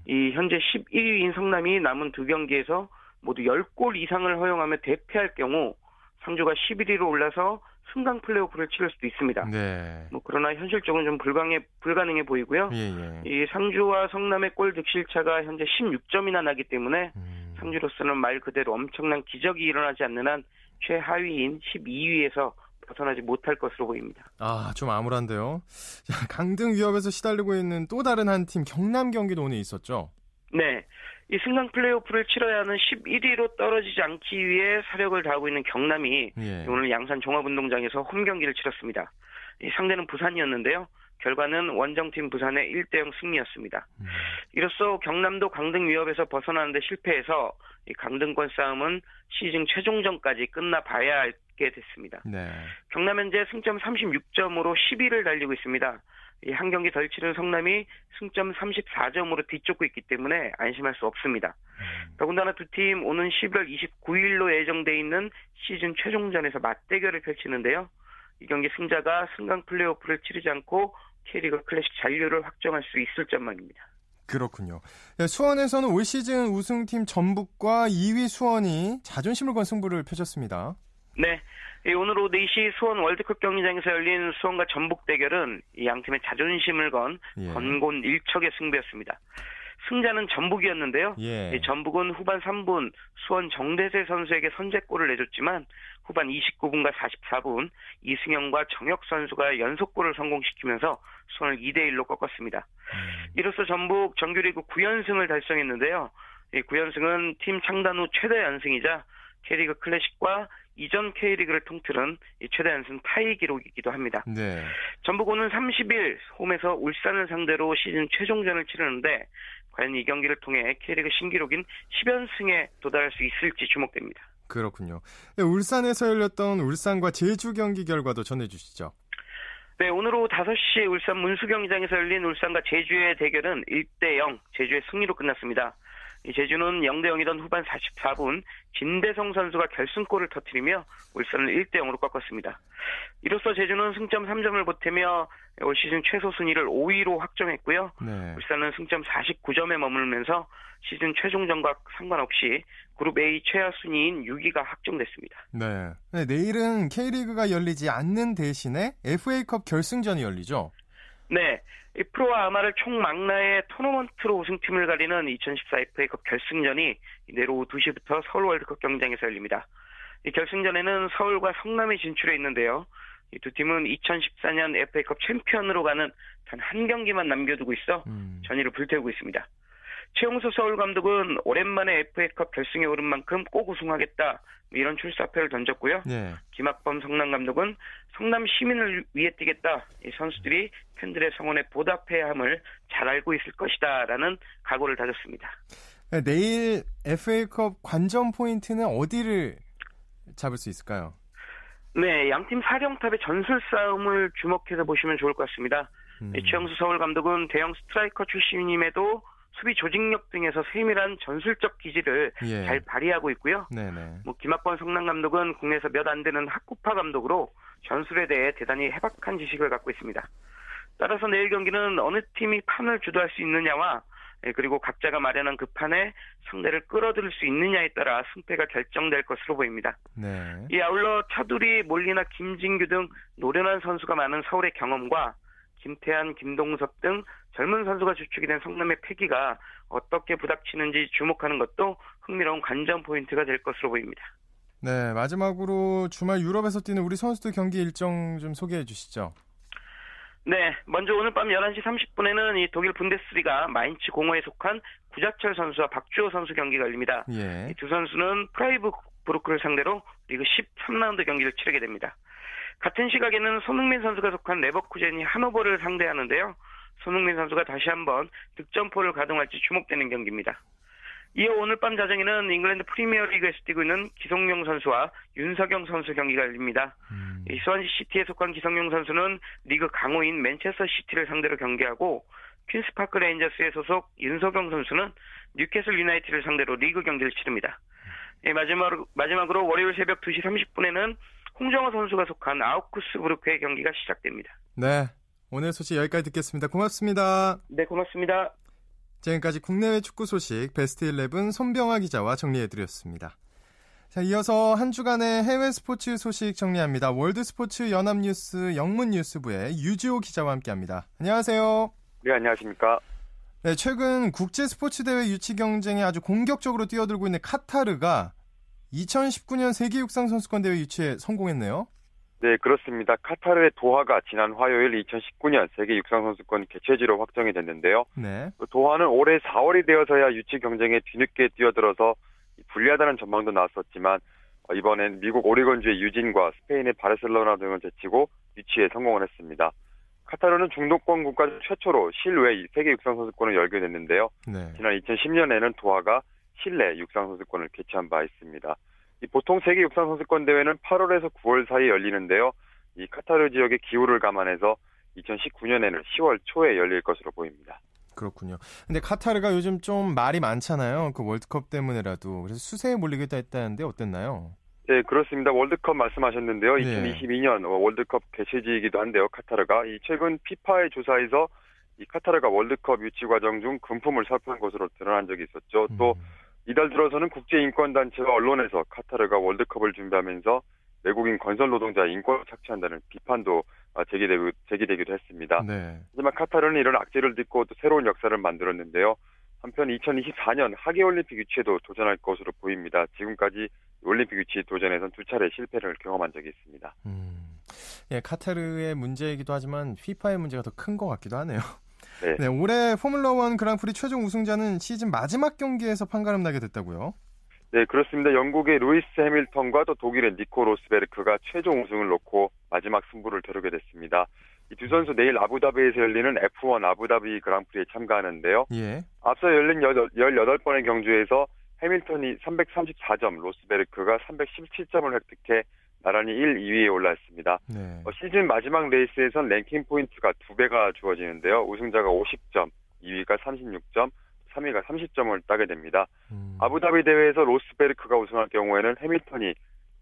Speaker 5: 이 현재 11위인 성남이 남은 두 경기에서 모두 10골 이상을 허용하며 대패할 경우 상주가 11위로 올라서 승강 플레이오프를 치를 수도 있습니다.
Speaker 1: 네.
Speaker 5: 뭐 그러나 현실적으로 좀 불가능해 불가능해 보이고요.
Speaker 1: 예, 예.
Speaker 5: 이 상주와 성남의 골 득실차가 현재 16점이나 나기 때문에
Speaker 1: 음.
Speaker 5: 상주로서는 말 그대로 엄청난 기적이 일어나지 않는 한 최하위인 12위에서 벗어나지 못할 것으로 보입니다.
Speaker 1: 아, 좀 암울한데요. 자, 강등 위협에서 시달리고 있는 또 다른 한 팀 경남 경기도 오늘 있었죠.
Speaker 5: 네. 이 승강 플레이오프를 치러야 하는 11위로 떨어지지 않기 위해 사력을 다하고 있는 경남이
Speaker 1: 예.
Speaker 5: 오늘 양산 종합운동장에서 홈 경기를 치렀습니다. 이 상대는 부산이었는데요. 결과는 원정팀 부산의 1대0 승리였습니다.
Speaker 1: 음.
Speaker 5: 이로써 경남도 강등 위협에서 벗어나는데 실패해서 이 강등권 싸움은 시즌 최종전까지 끝나봐야 알게 됐습니다.
Speaker 1: 네.
Speaker 5: 경남 현재 승점 36점으로 10위를 달리고 있습니다. 이한 경기 덜 치른 성남이 승점 34점으로 뒤쫓고 있기 때문에 안심할 수 없습니다. 더군다나 두 팀 오는 11월 29일로 예정돼 있는 시즌 최종전에서 맞대결을 펼치는데요. 이 경기 승자가 승강 플레이오프를 치르지 않고 K리그 클래식 잔류를 확정할 수 있을 전망입니다.
Speaker 1: 그렇군요. 네, 수원에서는 올 시즌 우승팀 전북과 2위 수원이 자존심을 건 승부를 펼쳤습니다.
Speaker 5: 네. 이 오늘 오후 4시 수원 월드컵 경기장에서 열린 수원과 전북 대결은 이 양팀의 자존심을 건
Speaker 1: 예.
Speaker 5: 건곤 일척의 승부였습니다. 승자는 전북이었는데요.
Speaker 1: 예.
Speaker 5: 이 전북은 후반 3분 수원 정대세 선수에게 선제골을 내줬지만 후반 29분과 44분 이승영과 정혁 선수가 연속골을 성공시키면서 수원을 2대 1로 꺾었습니다.
Speaker 1: 음.
Speaker 5: 이로써 전북 정규리그 9연승을 달성했는데요. 이 9연승은 팀 창단 후 최대 연승이자 K리그 클래식과 이전 K리그를 통틀은 이 최대 연승 타이 기록이기도 합니다.
Speaker 1: 네.
Speaker 5: 전북 오는 30일 홈에서 울산을 상대로 시즌 최종전을 치르는데 과연 이 경기를 통해 K리그 신기록인 10연승에 도달할 수 있을지 주목됩니다.
Speaker 1: 그렇군요. 네, 울산에서 열렸던 울산과 제주 경기 결과도 전해주시죠.
Speaker 5: 네, 오늘 오후 5시 울산 문수경기장에서 열린 울산과 제주의 대결은 1대0 제주의 승리로 끝났습니다. 이 제주는 0대 0이던 후반 44분 진대성 선수가 결승골을 터뜨리며 울산을 1대 0으로 꺾었습니다. 이로써 제주는 승점 3점을 보태며 올 시즌 최소 순위를 5위로 확정했고요.
Speaker 1: 네.
Speaker 5: 울산은 승점 49점에 머물면서 시즌 최종전과 상관없이 그룹 A 최하 순위인 6위가 확정됐습니다.
Speaker 1: 네. 네, 내일은 K리그가 열리지 않는 대신에 FA컵 결승전이 열리죠.
Speaker 5: 네. 이 프로와 아마를 총망라의 토너먼트로 우승팀을 가리는 2014 FA컵 결승전이 내일 오후 2시부터 서울 월드컵 경기장에서 열립니다. 이 결승전에는 서울과 성남이 진출해 있는데요. 이 두 팀은 2014년 FA컵 챔피언으로 가는 단 한 경기만 남겨두고 있어
Speaker 1: 음.
Speaker 5: 전의를 불태우고 있습니다. 최용수 서울 감독은 오랜만에 FA컵 결승에 오른 만큼 꼭 우승하겠다 뭐 이런 출사표를 던졌고요.
Speaker 1: 네.
Speaker 5: 김학범 성남 감독은 성남 시민을 위해 뛰겠다. 이 선수들이 팬들의 성원에 보답해야 함을 잘 알고 있을 것이다라는 각오를 다졌습니다.
Speaker 1: 네, 내일 FA컵 관전 포인트는 어디를 잡을 수 있을까요?
Speaker 5: 네, 양팀 사령탑의 전술 싸움을 주목해서 보시면 좋을 것 같습니다.
Speaker 1: 음.
Speaker 5: 이 최영수 서울 감독은 대형 스트라이커 출신임에도 수비 조직력 등에서 세밀한 전술적 기질을
Speaker 1: 예.
Speaker 5: 잘 발휘하고 있고요.
Speaker 1: 네네.
Speaker 5: 뭐 김학범 성남 감독은 국내에서 몇 안 되는 학구파 감독으로 전술에 대해 대단히 해박한 지식을 갖고 있습니다. 따라서 내일 경기는 어느 팀이 판을 주도할 수 있느냐와 예, 그리고 각자가 마련한 그 판에 상대를 끌어들일 수 있느냐에 따라 승패가 결정될 것으로 보입니다.
Speaker 1: 네.
Speaker 5: 이 아울러 차두리, 몰리나 김진규 등 노련한 선수가 많은 서울의 경험과 김태한, 김동섭 등 젊은 선수가 주축이 된 성남의 패기가 어떻게 부닥치는지 주목하는 것도 흥미로운 관전 포인트가 될 것으로 보입니다.
Speaker 1: 네, 마지막으로 주말 유럽에서 뛰는 우리 선수들 경기 일정 좀 소개해 주시죠.
Speaker 5: 네, 먼저 오늘 밤 11시 30분에는 이 독일 분데스리가 마인츠 공오에 속한 구자철 선수와 박주호 선수 경기가 열립니다.
Speaker 1: 예.
Speaker 5: 이 두 선수는 프라이부르크를 상대로 리그 13라운드 경기를 치르게 됩니다. 같은 시각에는 손흥민 선수가 속한 레버쿠젠이 하노버를 상대하는데요. 손흥민 선수가 다시 한번 득점포를 가동할지 주목되는 경기입니다. 이어 오늘 밤 자정에는 잉글랜드 프리미어리그에서 뛰고 있는 기성용 선수와 윤석영 선수 경기가 열립니다.
Speaker 1: 음.
Speaker 5: 이 스완지 시티에 속한 기성용 선수는 리그 강호인 맨체스터 시티를 상대로 경기하고 퀸스파크 레인저스에 소속 윤석영 선수는 뉴캐슬 유나이티드를 상대로 리그 경기를 치릅니다. 예, 마지막으로, 마지막으로 월요일 새벽 2시 30분에는 홍정호 선수가 속한 아우크스부르크의 경기가 시작됩니다.
Speaker 1: 네. 오늘 소식 여기까지 듣겠습니다. 고맙습니다.
Speaker 5: 네, 고맙습니다.
Speaker 1: 지금까지 국내외 축구 소식 베스트 11 손병하 기자와 정리해드렸습니다. 자, 이어서 한 주간의 해외 스포츠 소식 정리합니다. 월드 스포츠 연합뉴스 영문뉴스부의 유지호 기자와 함께합니다. 안녕하세요.
Speaker 6: 네, 안녕하십니까.
Speaker 1: 네, 최근 국제 스포츠 대회 유치 경쟁에 아주 공격적으로 뛰어들고 있는 카타르가 2019년 세계 육상 선수권 대회 유치에 성공했네요.
Speaker 6: 네, 그렇습니다. 카타르의 도하가 지난 화요일 2019년 세계 육상 선수권 개최지로 확정이 됐는데요.
Speaker 1: 네.
Speaker 6: 도하는 올해 4월이 되어서야 유치 경쟁에 뒤늦게 뛰어들어서 불리하다는 전망도 나왔었지만 어, 이번엔 미국 오리건주의 유진과 스페인의 바르셀로나 등을 제치고 유치에 성공을 했습니다. 카타르는 중동권 국가 최초로 실외 세계 육상 선수권을 열게 됐는데요.
Speaker 1: 네.
Speaker 6: 지난 2010년에는 도하가 실내 육상 선수권을 개최한 바 있습니다. 이 보통 세계 육상 선수권 대회는 8월에서 9월 사이에 열리는데요. 이 카타르 지역의 기후를 감안해서 2019년에는 10월 초에 열릴 것으로 보입니다.
Speaker 1: 그렇군요. 근데 카타르가 요즘 좀 말이 많잖아요. 그 월드컵 때문에라도. 그래서 수세에 몰리겠다 했다는데 어땠나요?
Speaker 6: 네, 그렇습니다. 월드컵 말씀하셨는데요.
Speaker 1: 네.
Speaker 6: 2022년 월드컵 개최지이기도 한데요. 카타르가 이 최근 피파의 조사에서 이 카타르가 월드컵 유치 과정 중 금품을 살포한 것으로 드러난 적이 있었죠. 또
Speaker 1: 음.
Speaker 6: 이달 들어서는 국제인권단체와 언론에서 카타르가 월드컵을 준비하면서 외국인 건설 노동자 인권을 착취한다는 비판도 아, 제기되고, 제기되기도 했습니다.
Speaker 1: 네.
Speaker 6: 하지만 카타르는 이런 악재를 딛고 또 새로운 역사를 만들었는데요. 한편 2024년 하계올림픽 유치에도 도전할 것으로 보입니다. 지금까지 올림픽 유치 도전에선 두 차례 실패를 경험한 적이 있습니다.
Speaker 1: 음. 예, 카타르의 문제이기도 하지만 피파의 문제가 더 큰 것 같기도 하네요.
Speaker 6: 네.
Speaker 1: 올해 포뮬러 원 그랑프리 최종 우승자는 시즌 마지막 경기에서 판가름 나게 됐다고요?
Speaker 6: 네, 그렇습니다. 영국의 루이스 해밀턴과 또 독일의 니코 로스베르크가 최종 우승을 놓고 마지막 승부를 겨루게 됐습니다. 이 두 선수 내일 아부다비에서 열리는 F1 아부다비 그랑프리에 참가하는데요.
Speaker 1: 예.
Speaker 6: 앞서 열린 18번의 경주에서 해밀턴이 334점, 로스베르크가 317점을 획득해 나란히 1, 2위에 올랐습니다.
Speaker 1: 네.
Speaker 6: 어, 시즌 마지막 레이스에선 랭킹 포인트가 두 배가 주어지는데요. 우승자가 50점, 2위가 36점, 3위가 30점을 따게 됩니다.
Speaker 1: 음.
Speaker 6: 아부다비 대회에서 로스베르크가 우승할 경우에는 해밀턴이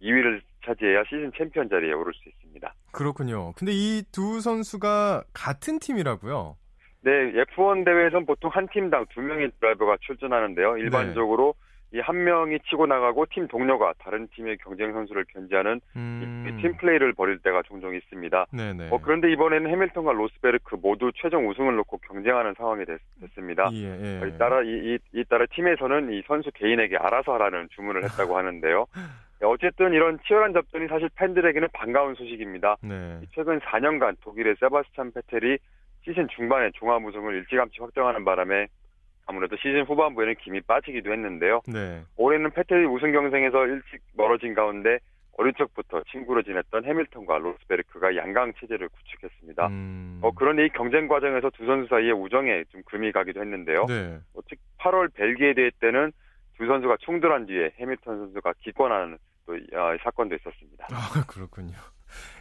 Speaker 6: 2위를 차지해야 시즌 챔피언 자리에 오를 수 있습니다.
Speaker 1: 그렇군요. 근데 이 두 선수가 같은 팀이라고요?
Speaker 6: 네, F1 대회에선 보통 한 팀당 두 명의 드라이버가 출전하는데요. 일반적으로 이 한 명이 치고 나가고 팀 동료가 다른 팀의 경쟁 선수를 견제하는
Speaker 1: 음.
Speaker 6: 이 팀 플레이를 벌일 때가 종종 있습니다.
Speaker 1: 네네.
Speaker 6: 어, 그런데 이번에는 해밀턴과 로스베르크 모두 최종 우승을 놓고 경쟁하는 상황이 됐습니다
Speaker 1: 예, 예.
Speaker 6: 이 따라 이, 이, 이 따라 팀에서는 이 선수 개인에게 알아서 하라는 주문을 했다고 하는데요. 어쨌든 이런 치열한 접전이 사실 팬들에게는 반가운 소식입니다.
Speaker 1: 네.
Speaker 6: 최근 4년간 독일의 세바스찬 페텔이 시즌 중반에 종합 우승을 일찌감치 확정하는 바람에 아무래도 시즌 후반부에는 김이 빠지기도 했는데요.
Speaker 1: 네.
Speaker 6: 올해는 페텔이 우승 경쟁에서 일찍 멀어진 가운데 어린 적부터 친구로 지냈던 해밀턴과 로스베르크가 양강 체제를 구축했습니다.
Speaker 1: 음.
Speaker 6: 어, 그런데 이 경쟁 과정에서 두 선수 사이에 우정에 좀 금이 가기도 했는데요.
Speaker 1: 네.
Speaker 6: 어, 즉 8월 벨기에 대회 때는 두 선수가 충돌한 뒤에 해밀턴 선수가 기권하는 또 어, 사건도 있었습니다.
Speaker 1: 아, 그렇군요.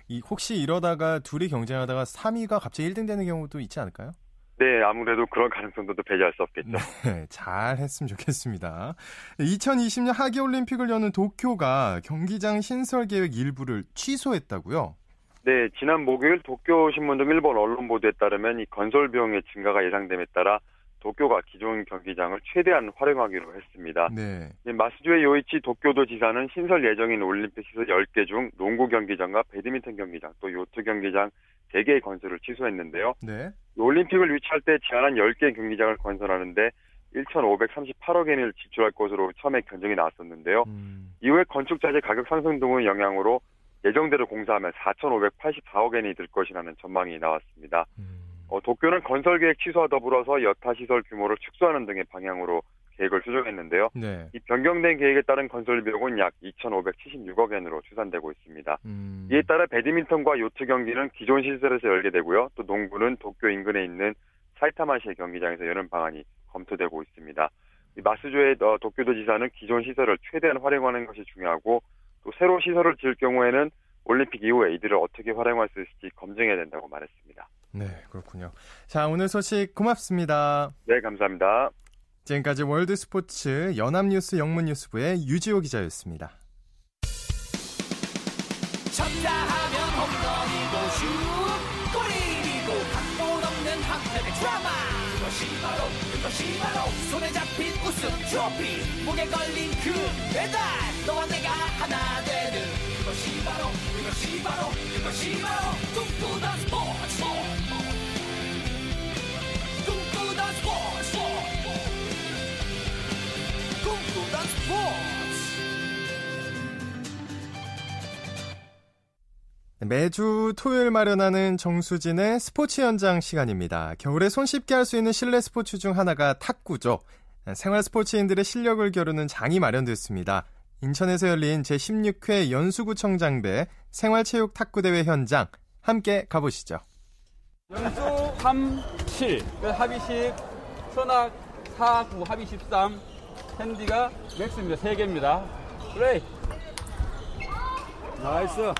Speaker 1: 이 혹시 이러다가 둘이 경쟁하다가 3위가 갑자기 1등 되는 경우도 있지 않을까요?
Speaker 6: 네, 아무래도 그런 가능성도 또 배제할 수 없겠죠.
Speaker 1: 네, 잘 했으면 좋겠습니다. 2020년 하계올림픽을 여는 도쿄가 경기장 신설 계획 일부를 취소했다고요?
Speaker 6: 네, 지난 목요일 도쿄 신문 등 일본 언론 보도에 따르면 이 건설 비용의 증가가 예상됨에 따라 도쿄가 기존 경기장을 최대한 활용하기로 했습니다.
Speaker 1: 네.
Speaker 6: 이 마스주의 요이치 도쿄도 지사는 신설 예정인 올림픽 시설 10개 중 농구 경기장과 배드민턴 경기장 또 요트 경기장 3개의 건설을 취소했는데요.
Speaker 1: 네.
Speaker 6: 이 올림픽을 유치할 때 제한한 10개 경기장을 건설하는데 1,538억 엔을 지출할 것으로 처음에 견적이 나왔었는데요.
Speaker 1: 음,
Speaker 6: 이후에 건축자재 가격 상승 등의 영향으로 예정대로 공사하면 4,584억 엔이 들 것이라는 전망이 나왔습니다.
Speaker 1: 음.
Speaker 6: 어, 도쿄는 건설 계획 취소와 더불어서 여타 시설 규모를 축소하는 등의 방향으로 계획을 수정했는데요.
Speaker 1: 네.
Speaker 6: 이 변경된 계획에 따른 건설 비용은 약 2,576억 엔으로 추산되고 있습니다.
Speaker 1: 음.
Speaker 6: 이에 따라 배드민턴과 요트 경기는 기존 시설에서 열게 되고요. 또 농구는 도쿄 인근에 있는 사이타마시의 경기장에서 여는 방안이 검토되고 있습니다. 이 마스조의 어, 도쿄도 지사는 기존 시설을 최대한 활용하는 것이 중요하고 또 새로 시설을 지을 경우에는 올림픽 이후에 이들을 어떻게 활용할 수 있을지 검증해야 된다고 말했습니다.
Speaker 1: 네, 그렇군요. 자, 오늘 소식 고맙습니다.
Speaker 6: 네, 감사합니다.
Speaker 1: 지금까지 월드 스포츠 연합뉴스 영문뉴스부의 유지호 기자였습니다.
Speaker 7: 쳤다 하면 홈런이고 슛 골이고 각본 없는 한편의 드라마. 그것이 바로 그것이 바로 손에 잡힌 우승 트로피. 목에 걸린 그 배달 너와 내가 하나 되는. 그것이 바로 그것이 바로 그것이 바로 꿈꾸던 스포츠
Speaker 1: 매주 토요일 마련하는 정수진의 스포츠 현장 시간입니다. 겨울에 손쉽게 할 수 있는 실내 스포츠 중 하나가 탁구죠. 생활 스포츠인들의 실력을 겨루는 장이 마련됐습니다. 인천에서 열린 제16회 연수구청장배 생활체육 탁구대회 현장 함께 가보시죠.
Speaker 8: 연수 3, 7, 그 합의식, 선악 4, 9, 합의 13, 핸디가 맥스입니다. 3개입니다. 플레이. 나이스.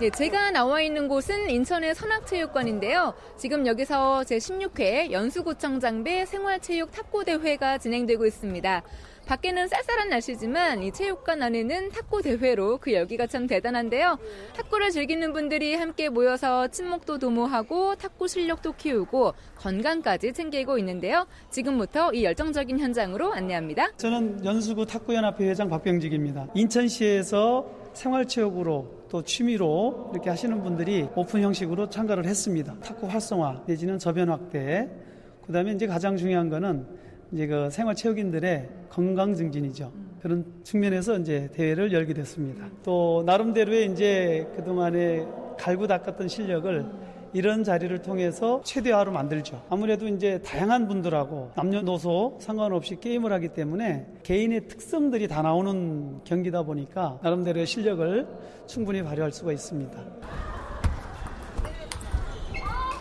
Speaker 9: 네, 제가 나와 있는 곳은 인천의 선학체육관인데요. 지금 여기서 제16회 연수구청장배 생활체육 탁구대회가 진행되고 있습니다. 밖에는 쌀쌀한 날씨지만 이 체육관 안에는 탁구 대회로 그 열기가 참 대단한데요. 탁구를 즐기는 분들이 함께 모여서 친목도 도모하고 탁구 실력도 키우고 건강까지 챙기고 있는데요. 지금부터 이 열정적인 현장으로 안내합니다.
Speaker 10: 저는 연수구 탁구연합회 회장 박병직입니다. 인천시에서 생활체육으로 또 취미로 이렇게 하시는 분들이 오픈 형식으로 참가를 했습니다. 탁구 활성화 내지는 저변 확대. 그다음에 이제 가장 중요한 거는 이제 그 생활체육인들의 건강 증진이죠. 그런 측면에서 이제 대회를 열게 됐습니다. 또 나름대로의 이제 그동안에 갈고 닦았던 실력을 이런 자리를 통해서 최대화로 만들죠. 아무래도 이제 다양한 분들하고 남녀노소 상관없이 게임을 하기 때문에 개인의 특성들이 다 나오는 경기다 보니까 나름대로의 실력을 충분히 발휘할 수가 있습니다.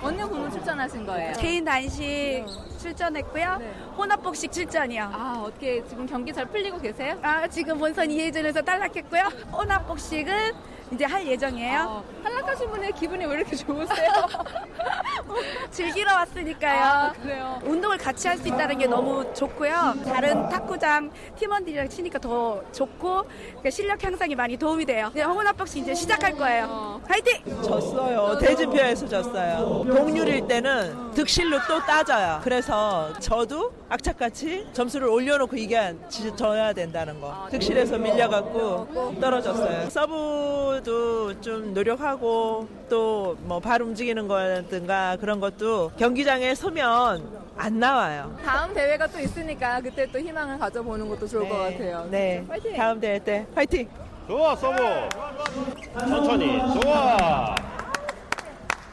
Speaker 9: 어느 부문 출전하신 거예요?
Speaker 11: 개인 단식 출전했고요. 혼합복식 출전이요.
Speaker 9: 아, 어떻게 지금 경기 잘 풀리고 계세요?
Speaker 11: 아, 지금 본선 2회전에서 탈락했고요. 혼합복식은 이제 할 예정이에요.
Speaker 9: 어, 탈락하신 분의 기분이 왜 이렇게 좋으세요?
Speaker 11: 즐기러 왔으니까요.
Speaker 9: 아, 그래요.
Speaker 11: 운동을 같이 할 수 있다는 게 너무 좋고요. 다른 탁구장 팀원들이랑 치니까 더 좋고 그러니까 실력 향상이 많이 도움이 돼요. 네, 혼합복식 이제 시작할 거예요. 화이팅!
Speaker 12: 졌어요. 대진표에서 졌어요. 동률일 때는 득실로 또 따져요. 그래서 저도 악착같이 점수를 올려놓고 이겨야 된다는 거. 득실에서 밀려갖고 떨어졌어요. 서브 도 좀 노력하고 또 뭐 발 움직이는 거든가 그런 것도 경기장에 서면 안 나와요.
Speaker 9: 다음 대회가 또 있으니까 그때 또 희망을 가져보는 것도 좋을 것 같아요.
Speaker 12: 네.
Speaker 9: 화이팅!
Speaker 12: 다음 대회 때 화이팅!
Speaker 13: 좋아 서브 천천히 좋아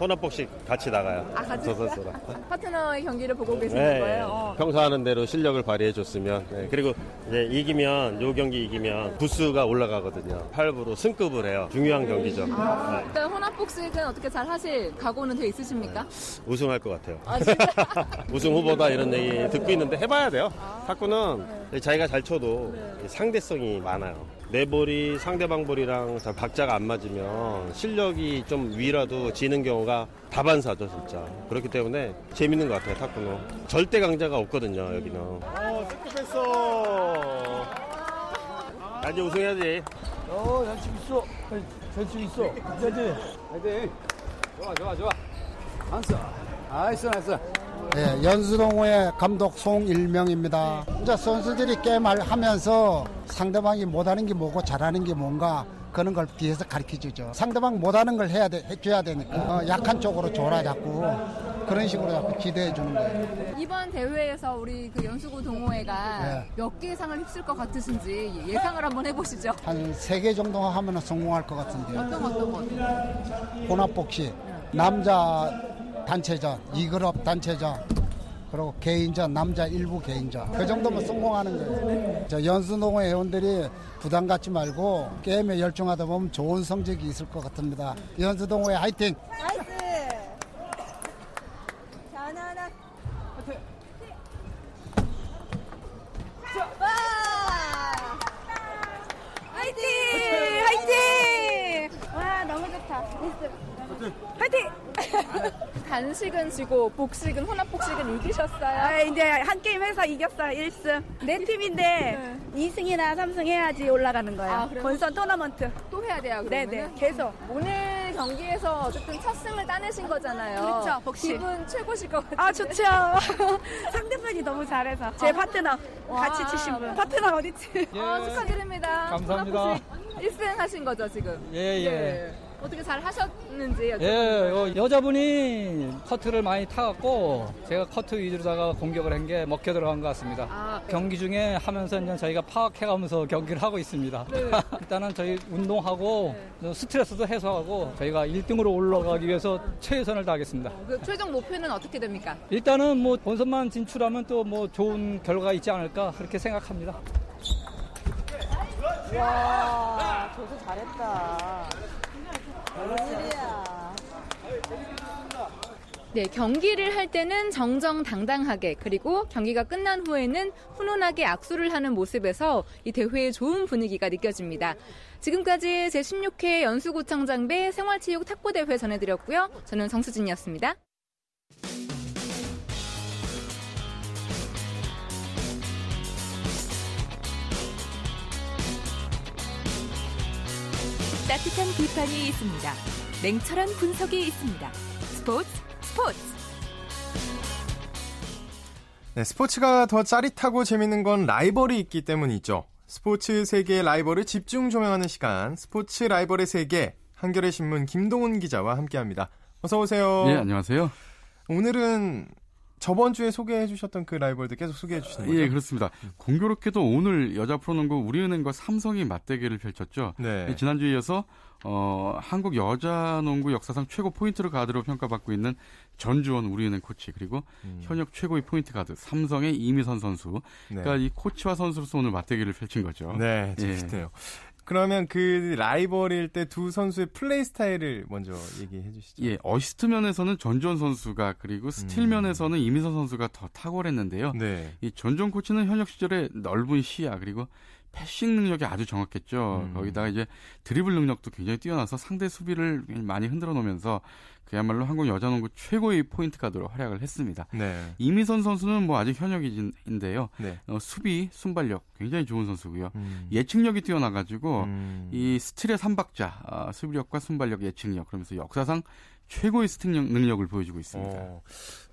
Speaker 13: 혼합복식 같이 나가요.
Speaker 9: 아, 같이
Speaker 13: 저 선수랑.
Speaker 9: 파트너의 경기를 보고 계시는
Speaker 13: 네,
Speaker 9: 거예요? 어.
Speaker 13: 평소 하는 대로 실력을 발휘해 줬으면 네, 그리고 이제 이기면 요 경기 이기면 부수가 올라가거든요. 8부로 승급을 해요. 중요한 경기죠.
Speaker 9: 아,
Speaker 13: 네,
Speaker 9: 일단 혼합복식은 어떻게 잘 하실 각오는 돼 있으십니까?
Speaker 13: 우승할 것 같아요.
Speaker 9: 아, 진짜?
Speaker 13: 우승 후보다 이런 얘기 듣고 있는데 해봐야 돼요. 탁구는 자기가 잘 쳐도 상대성이 많아요 내 볼이 상대방 볼이랑 잘 박자가 안 맞으면 실력이 좀 위라도 지는 경우가 다반사죠 진짜 그렇기 때문에 재밌는 것 같아요 탁구는 절대 강자가 없거든요 여기는 어 승급했어 나 이제 우승해야지
Speaker 8: 어, 연습 있어. 연습 있어. 화이팅. 화이팅. 좋아, 좋아, 좋아. 안써. 나이스, 나이스.
Speaker 14: 네, 연수동호회 감독 송일명입니다. 이제 선수들이 게임을 하면서 상대방이 못하는 게 뭐고 잘하는 게 뭔가 그런 걸 뒤에서 가르쳐 주죠. 상대방 못하는 걸 해야 돼, 해줘야 되니까 어, 약한 쪽으로 줘라 자꾸 그런 식으로 자꾸 기대해 주는 거예요.
Speaker 9: 이번 대회에서 우리 그 연수구 동호회가
Speaker 14: 네.
Speaker 9: 몇개 상을 휩쓸 것 같으신지 예상을 한번 해보시죠.
Speaker 14: 한 세 개 정도 하면 성공할 것 같은데요.
Speaker 9: 어떤 어떤 것?
Speaker 14: 혼합복식, 남자 단체전, 이그룹 단체전, 그리고 개인전, 남자 일부 개인전. 그 정도면 성공하는 거예요. 저 연수동호회 회원들이 부담 갖지 말고 게임에 열중하다 보면 좋은 성적이 있을 것 같습니다. 연수동호회 화이팅!
Speaker 11: 나이스! 하나하나. 와! 화이팅! 화이팅! 와, 너무 좋다. 나이스. 화이팅!
Speaker 9: 단식은 지고 복식은 혼합복식은 이기셨어요.
Speaker 11: 아, 이제 한 게임 해서 이겼어요. 1승. 내 팀인데 2승이나 3승 해야지 올라가는 거예요.
Speaker 9: 아?
Speaker 11: 본선 토너먼트.
Speaker 9: 또 해야 돼요.
Speaker 11: 네네.
Speaker 9: 그러면은?
Speaker 11: 계속.
Speaker 9: 오늘 경기에서 어쨌든 첫 승을 따내신 거잖아요.
Speaker 11: 그렇죠, 복식.
Speaker 9: 기분 최고실 것 같아요.
Speaker 11: 아, 좋죠. 상대편이 너무 잘해서. 제 파트너. 같이
Speaker 9: 와.
Speaker 11: 치신 분. 파트너 어딨지?
Speaker 9: 어, 축하드립니다.
Speaker 8: 감사합니다.
Speaker 9: 혼합복식 1승 하신 거죠, 지금?
Speaker 8: 예, 예.
Speaker 9: 네. 어떻게 잘 하셨는지 여쭤보는
Speaker 8: 예. 어, 여자분이 커트를 많이 타갖고 제가 커트 위주로다가 공격을 한 게 먹혀 들어간 것 같습니다.
Speaker 9: 아,
Speaker 8: 경기 중에 하면서 이제 저희가 파악해가면서 경기를 하고 있습니다.
Speaker 9: 네.
Speaker 8: 일단은 저희 운동하고 스트레스도 해소하고 저희가 1등으로 올라가기 위해서 최선을 다하겠습니다.
Speaker 9: 그 최종 목표는 어떻게 됩니까?
Speaker 8: 일단은 뭐 본선만 진출하면 또 뭐 좋은 결과가 있지 않을까 그렇게 생각합니다.
Speaker 15: 와, 저도 잘했다. 웬일이야.
Speaker 9: 네, 경기를 할 때는 정정당당하게 그리고 경기가 끝난 후에는 훈훈하게 악수를 하는 모습에서 이 대회의 좋은 분위기가 느껴집니다. 지금까지 제16회 연수구청장배 생활체육 탁구대회 전해드렸고요. 저는 정수진이었습니다.
Speaker 4: 따뜻한 비판이 있습니다. 냉철한 분석이 있습니다. 스포츠 스포츠
Speaker 1: 네, 스포츠가 더 짜릿하고 재밌는 건 라이벌이 있기 때문이죠. 스포츠 세계의 라이벌을 집중 조명하는 시간, 스포츠 라이벌의 세계, 한겨레 신문 김동훈 기자와 함께합니다. 어서 오세요.
Speaker 16: 네, 안녕하세요.
Speaker 1: 오늘은 저번 주에 소개해 주셨던 그 라이벌들 계속 소개해 주시는 거죠?
Speaker 16: 예, 그렇습니다. 공교롭게도 오늘 여자 프로농구 우리은행과 삼성이 맞대결을 펼쳤죠.
Speaker 1: 네.
Speaker 16: 지난주에 이어서 어, 한국 여자 농구 역사상 최고 포인트 가드로 평가받고 있는 전주원 우리은행 코치 그리고
Speaker 1: 음.
Speaker 16: 현역 최고의 포인트 가드 삼성의 이미선 선수.
Speaker 1: 네.
Speaker 16: 그러니까 이 코치와 선수로서 오늘 맞대결을 펼친 거죠.
Speaker 1: 네,
Speaker 16: 예.
Speaker 1: 재밌네요. 그러면 그 라이벌일 때 두 선수의 플레이 스타일을 먼저 얘기해 주시죠.
Speaker 16: 예, 어시스트 면에서는 전주원 선수가 그리고 스틸 면에서는 이미선 선수가 더 탁월했는데요.
Speaker 1: 음. 네.
Speaker 16: 이 전주원 코치는 현역 시절에 넓은 시야 그리고 패싱 능력이 아주 정확했죠.
Speaker 1: 음.
Speaker 16: 거기다가 이제 드리블 능력도 굉장히 뛰어나서 상대 수비를 많이 흔들어 놓으면서 그야말로 한국 여자농구 최고의 포인트 가드로 활약을 했습니다.
Speaker 1: 네.
Speaker 16: 이미선 선수는 뭐 아직 현역인데요.
Speaker 1: 네.
Speaker 16: 어, 수비, 순발력 굉장히 좋은 선수고요.
Speaker 1: 음.
Speaker 16: 예측력이 뛰어나가지고
Speaker 1: 음.
Speaker 16: 이 스틸의 삼박자, 아, 수비력과 순발력, 예측력 그러면서 역사상 최고의 능- 능력을 보여주고 있습니다.
Speaker 1: 어,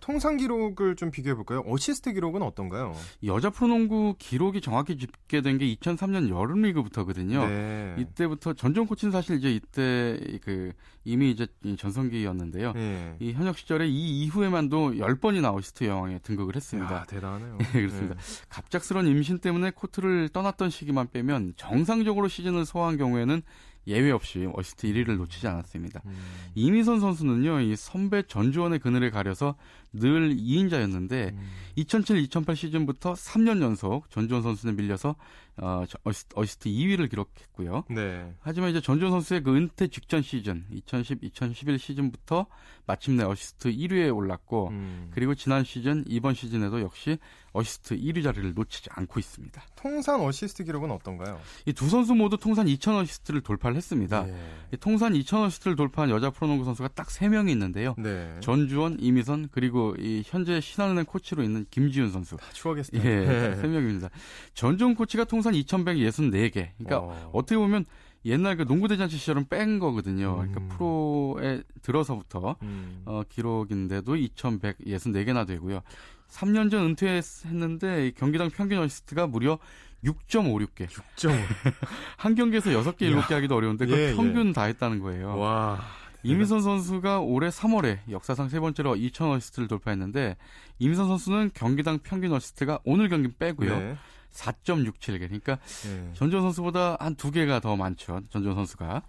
Speaker 1: 통상 기록을 좀 비교해 볼까요? 어시스트 기록은 어떤가요?
Speaker 16: 여자 프로농구 기록이 정확히 집계된 게 2003년 여름 리그부터거든요.
Speaker 1: 네.
Speaker 16: 이때부터 전주원 코치는 사실 이제 이때 그 이미 이제 이 전성기였는데요.
Speaker 1: 예.
Speaker 16: 이 현역 시절에 이 이후에만도 10번이나 어시스트 여왕에 등극을 했습니다.
Speaker 1: 야, 대단하네요.
Speaker 16: 예, 그렇습니다. 갑작스런 임신 때문에 코트를 떠났던 시기만 빼면 정상적으로 시즌을 소화한 경우에는 예외 없이 어시스트 1위를 놓치지 않았습니다.
Speaker 1: 음.
Speaker 16: 이미선 선수는요, 이 선배 전주원의 그늘에 가려서 늘 2인자였는데,
Speaker 1: 음.
Speaker 16: 2007-2008 시즌부터 3년 연속 전주원 선수에 밀려서 어, 저- 어시스트, 어시스트 2위를 기록했고요.
Speaker 1: 네.
Speaker 16: 하지만 이제 전주원 선수의 그 은퇴 직전 시즌, 2010-2011 시즌부터 마침내 어시스트 1위에 올랐고,
Speaker 1: 음.
Speaker 16: 그리고 지난 시즌, 이번 시즌에도 역시 어시스트 1위 자리를 놓치지 않고 있습니다.
Speaker 1: 통산 어시스트 기록은 어떤가요?
Speaker 16: 이 두 선수 모두 통산 2,000 어시스트를 돌파를 했습니다.
Speaker 1: 예.
Speaker 16: 이 통산 2,000 어시스트를 돌파한 여자 프로농구 선수가 딱 3명이 있는데요.
Speaker 1: 네.
Speaker 16: 전주원, 이미선, 그리고 이 현재 신한은행 코치로 있는 김지윤 선수.
Speaker 1: 추억의 스타.
Speaker 16: 예,
Speaker 1: 네.
Speaker 16: 세 명입니다. 전주원 코치가 통산 2,164개. 그러니까
Speaker 1: 어.
Speaker 16: 어. 떻게 보면 옛날 그 농구 대잔치 시절은 뺀 거거든요.
Speaker 1: 음.
Speaker 16: 그러니까 프로에 들어서부터
Speaker 1: 음.
Speaker 16: 어, 기록인데도 2,164개나 되고요. 3년 전 은퇴했는데 이 경기당 평균 어시스트가 무려 6.56개.
Speaker 1: 6.5.
Speaker 16: 한 경기에서 6개, 7개 하기도 어려운데 그걸
Speaker 1: 예,
Speaker 16: 평균 다 했다는 거예요.
Speaker 1: 와.
Speaker 16: 이미선 선수가 올해 3월에 역사상 세 번째로 2,000 어시스트를 돌파했는데 이미선 선수는 경기당 평균 어시스트가 오늘 경기 빼고요.
Speaker 1: 네.
Speaker 16: 4.67개. 그러니까
Speaker 1: 예.
Speaker 16: 전주원 선수보다 한 두 개가 더 많죠. 전주원 선수가.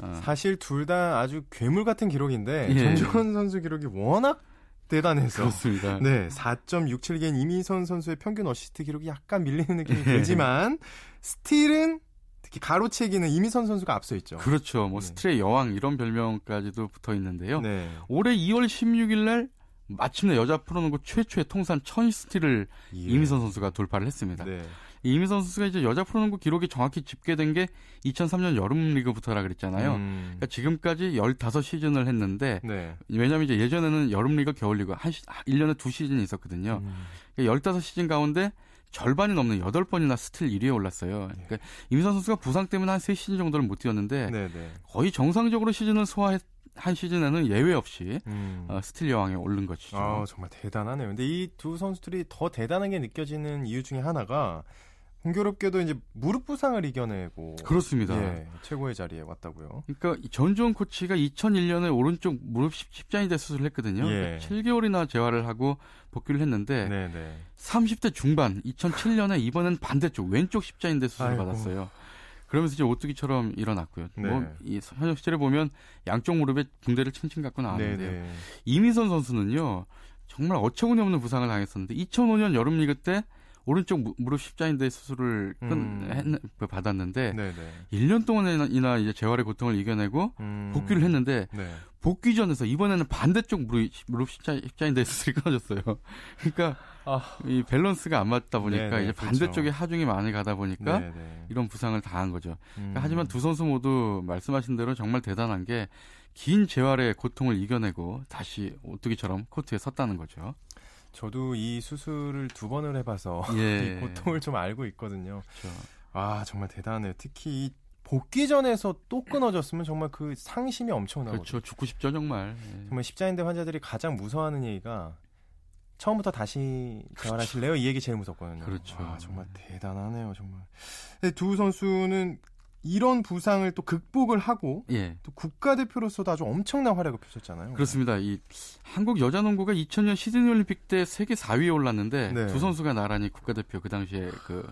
Speaker 16: 어,
Speaker 1: 사실 둘 다 아주 괴물 같은 기록인데
Speaker 16: 예.
Speaker 1: 전주원 선수 기록이 워낙 대단해서
Speaker 16: 그렇습니다.
Speaker 1: 네, 4.67개인 이미선 선수의 평균 어시스트 기록이 약간 밀리는 느낌이
Speaker 16: 예.
Speaker 1: 들지만 스틸은 특히 가로채기는 이미선 선수가 앞서 있죠.
Speaker 16: 그렇죠. 뭐
Speaker 1: 네.
Speaker 16: 스틸의 여왕 이런 별명까지도 붙어 있는데요.
Speaker 1: 네.
Speaker 16: 올해 2월 16일 날 마침내 여자 프로농구 최초의 통산 1000 스틸을
Speaker 1: 예.
Speaker 16: 이미선 선수가 돌파를 했습니다.
Speaker 1: 네.
Speaker 16: 이미선 선수가 이제 여자 프로농구 기록이 정확히 집계된 게 2003년 여름 리그부터라 그랬잖아요.
Speaker 1: 음.
Speaker 16: 그러니까 지금까지 15시즌을 했는데
Speaker 1: 네.
Speaker 16: 왜냐하면 이제 예전에는 여름 리그, 겨울 리그 한 시, 1년에 두 시즌이 있었거든요.
Speaker 1: 음.
Speaker 16: 그러니까 15시즌 가운데 절반이 넘는 8번이나 스틸 1위에 올랐어요. 그러니까 이미선 선수가 부상 때문에 한 3시즌 정도를 못 뛰었는데
Speaker 1: 네, 네.
Speaker 16: 거의 정상적으로 시즌을 소화 한 시즌에는 예외 없이
Speaker 1: 음.
Speaker 16: 어, 스틸 여왕에 오른 것이죠.
Speaker 1: 아, 정말 대단하네요. 근데 이 두 선수들이 더 대단하게 느껴지는 이유 중에 하나가 공교롭게도 이제 무릎 부상을 이겨내고
Speaker 16: 그렇습니다.
Speaker 1: 예, 최고의 자리에 왔다고요.
Speaker 16: 그러니까 전주원 코치가 2001년에 오른쪽 무릎 십자인대 수술을 했거든요.
Speaker 1: 예.
Speaker 16: 7개월이나 재활을 하고 복귀를 했는데
Speaker 1: 네네.
Speaker 16: 30대 중반 2007년에 이번엔 반대쪽 왼쪽 십자인대 수술을
Speaker 1: 아이고.
Speaker 16: 받았어요. 그러면서 이제 오뚜기처럼 일어났고요.
Speaker 1: 네.
Speaker 16: 뭐이 현역 시절에 보면 양쪽 무릎에 붕대를 칭칭 갖고 나왔는데요.
Speaker 1: 네 네.
Speaker 16: 이민선 선수는요 정말 어처구니 없는 부상을 당했었는데 2005년 여름 리그 때 오른쪽 무- 무릎 십자인대 수술을 끝-
Speaker 1: 음.
Speaker 16: 했- 그 받았는데
Speaker 1: 네네.
Speaker 16: 1년 동안이나 이제 재활의 고통을 이겨내고
Speaker 1: 음.
Speaker 16: 복귀를 했는데
Speaker 1: 네.
Speaker 16: 복귀 전에서 이번에는 반대쪽 무릎, 무릎 십자, 십자인대 수술이 끊어졌어요. 그러니까 이 밸런스가 안 맞다 보니까
Speaker 1: 아. 네네,
Speaker 16: 이제
Speaker 1: 그렇죠.
Speaker 16: 반대쪽에 하중이 많이 가다 보니까
Speaker 1: 네네.
Speaker 16: 이런 부상을 당한 거죠.
Speaker 1: 음.
Speaker 16: 그러니까 하지만 두 선수 모두 말씀하신 대로 정말 대단한 게 긴 재활의 고통을 이겨내고 다시 오뚜기처럼 코트에 섰다는 거죠.
Speaker 1: 저도 이 수술을 두 번을 해봐서
Speaker 16: 예.
Speaker 1: 이 고통을 좀 알고 있거든요.
Speaker 16: 그렇죠.
Speaker 1: 아 정말 대단해요. 특히 이 복귀 전에서 또 끊어졌으면 정말 그 상심이 엄청나거든요.
Speaker 16: 그렇죠. 죽고 싶죠 정말. 예.
Speaker 1: 정말 십자인대 환자들이 가장 무서워하는 얘기가 처음부터 다시 재활하실래요? 이 얘기 제일 무섭거든요.
Speaker 16: 그렇죠.
Speaker 1: 아, 정말 대단하네요, 정말. 두 선수는 이런 부상을 또 극복을 하고
Speaker 16: 예.
Speaker 1: 또 국가대표로서도 아주 엄청난 활약을 펼쳤잖아요.
Speaker 16: 그렇습니다. 이 한국 여자 농구가 2000년 시드니 올림픽 때 세계 4위에 올랐는데
Speaker 1: 네.
Speaker 16: 두 선수가 나란히 국가대표 그 당시에 그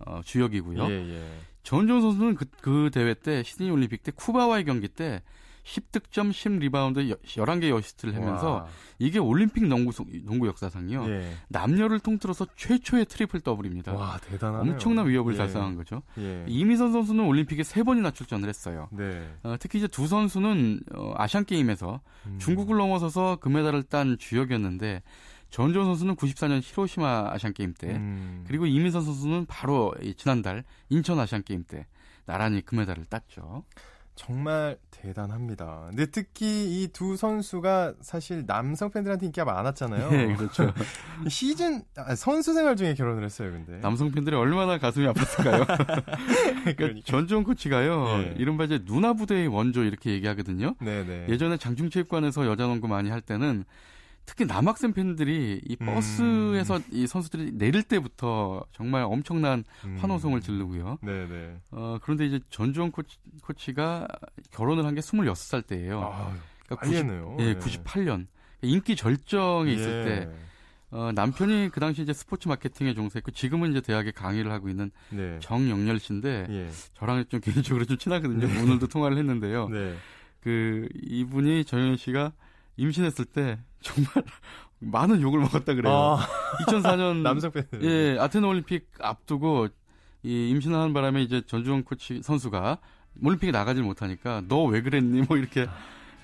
Speaker 16: 어, 주역이고요.
Speaker 1: 예, 예.
Speaker 16: 전주원 선수는 그, 그 대회 때 시드니 올림픽 때 쿠바와의 경기 때 10득점, 10리바운드, 11개의 어시스트를 하면서
Speaker 1: 와.
Speaker 16: 이게 올림픽 농구, 소- 농구 역사상이요.
Speaker 1: 예.
Speaker 16: 남녀를 통틀어서 최초의 트리플 더블입니다.
Speaker 1: 와, 대단하네요.
Speaker 16: 엄청난 위업을
Speaker 1: 예.
Speaker 16: 달성한 거죠.
Speaker 1: 예.
Speaker 16: 이미선 선수는 올림픽에 세 번이나 출전을 했어요.
Speaker 1: 네.
Speaker 16: 어, 특히 이제 두 선수는 어, 아시안 게임에서
Speaker 1: 음.
Speaker 16: 중국을 넘어서서 금메달을 딴 주역이었는데 전종 선수는 94년 히로시마 아시안 게임 때
Speaker 1: 음.
Speaker 16: 그리고 이민선 선수는 바로 이 지난달 인천 아시안 게임 때 나란히 금메달을 땄죠.
Speaker 1: 정말 대단합니다. 근데 특히 이 두 선수가 사실 남성 팬들한테 인기가 많았잖아요.
Speaker 16: 네, 그렇죠.
Speaker 1: 시즌 아, 선수 생활 중에 결혼을 했어요, 근데.
Speaker 16: 남성 팬들이 얼마나 가슴이 아팠을까요? 그러니까 전종 코치가요.
Speaker 1: 네.
Speaker 16: 이른바 이제 누나 부대의 원조 이렇게 얘기하거든요.
Speaker 1: 네 네.
Speaker 16: 예전에 장충체육관에서 여자 농구 많이 할 때는 특히 남학생 팬들이 이
Speaker 1: 음.
Speaker 16: 버스에서 이 선수들이 내릴 때부터 정말 엄청난
Speaker 1: 음.
Speaker 16: 환호성을 지르고요.
Speaker 1: 네네.
Speaker 16: 어, 그런데 이제 전주원 코치, 코치가 결혼을 한 게 26살 때예요.
Speaker 1: 아,
Speaker 16: 그러니까
Speaker 1: 많이 했네요.
Speaker 16: 예,
Speaker 1: 네.
Speaker 16: 98년. 인기 절정에 있을
Speaker 1: 예.
Speaker 16: 때 어, 남편이 그 당시 이제 스포츠 마케팅에 종사했고 지금은 이제 대학에 강의를 하고 있는
Speaker 1: 네.
Speaker 16: 정영렬 씨인데
Speaker 1: 예.
Speaker 16: 저랑 좀 개인적으로 좀 친하거든요. 오늘도 통화를 했는데요.
Speaker 1: 네.
Speaker 16: 그 이분이 정영렬 씨가 임신했을 때 정말 많은 욕을 먹었다 그래요.
Speaker 1: 아.
Speaker 16: 2004년
Speaker 1: 남성 팬들.
Speaker 16: 예, 아테네 올림픽 앞두고 이 임신하는 바람에 이제 전주원 코치 선수가 올림픽에 나가질 못하니까 너 왜 그랬니 뭐 이렇게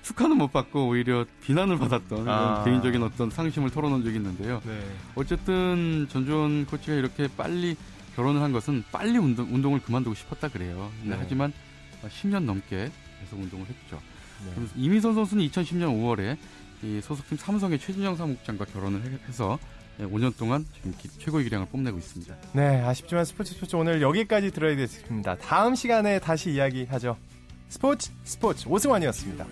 Speaker 16: 축하는 못 받고 오히려 비난을 받았던
Speaker 1: 아.
Speaker 16: 개인적인 어떤 상심을 털어놓은 적이 있는데요.
Speaker 1: 네.
Speaker 16: 어쨌든 전주원 코치가 이렇게 빨리 결혼을 한 것은 빨리 운동, 운동을 그만두고 싶었다 그래요.
Speaker 1: 네.
Speaker 16: 하지만 10년 넘게 계속 운동을 했죠.
Speaker 1: 네.
Speaker 16: 이민선 선수는 2010년 5월에 이 소속팀 삼성의 최진영 사무국장과 결혼을 해- 해서 5년 동안 지금 기- 최고의 기량을 뽐내고 있습니다.
Speaker 1: 네, 아쉽지만 스포츠 스포츠 오늘 여기까지 들어야겠습니다. 다음 시간에 다시 이야기하죠. 스포츠 스포츠 오승환이었습니다.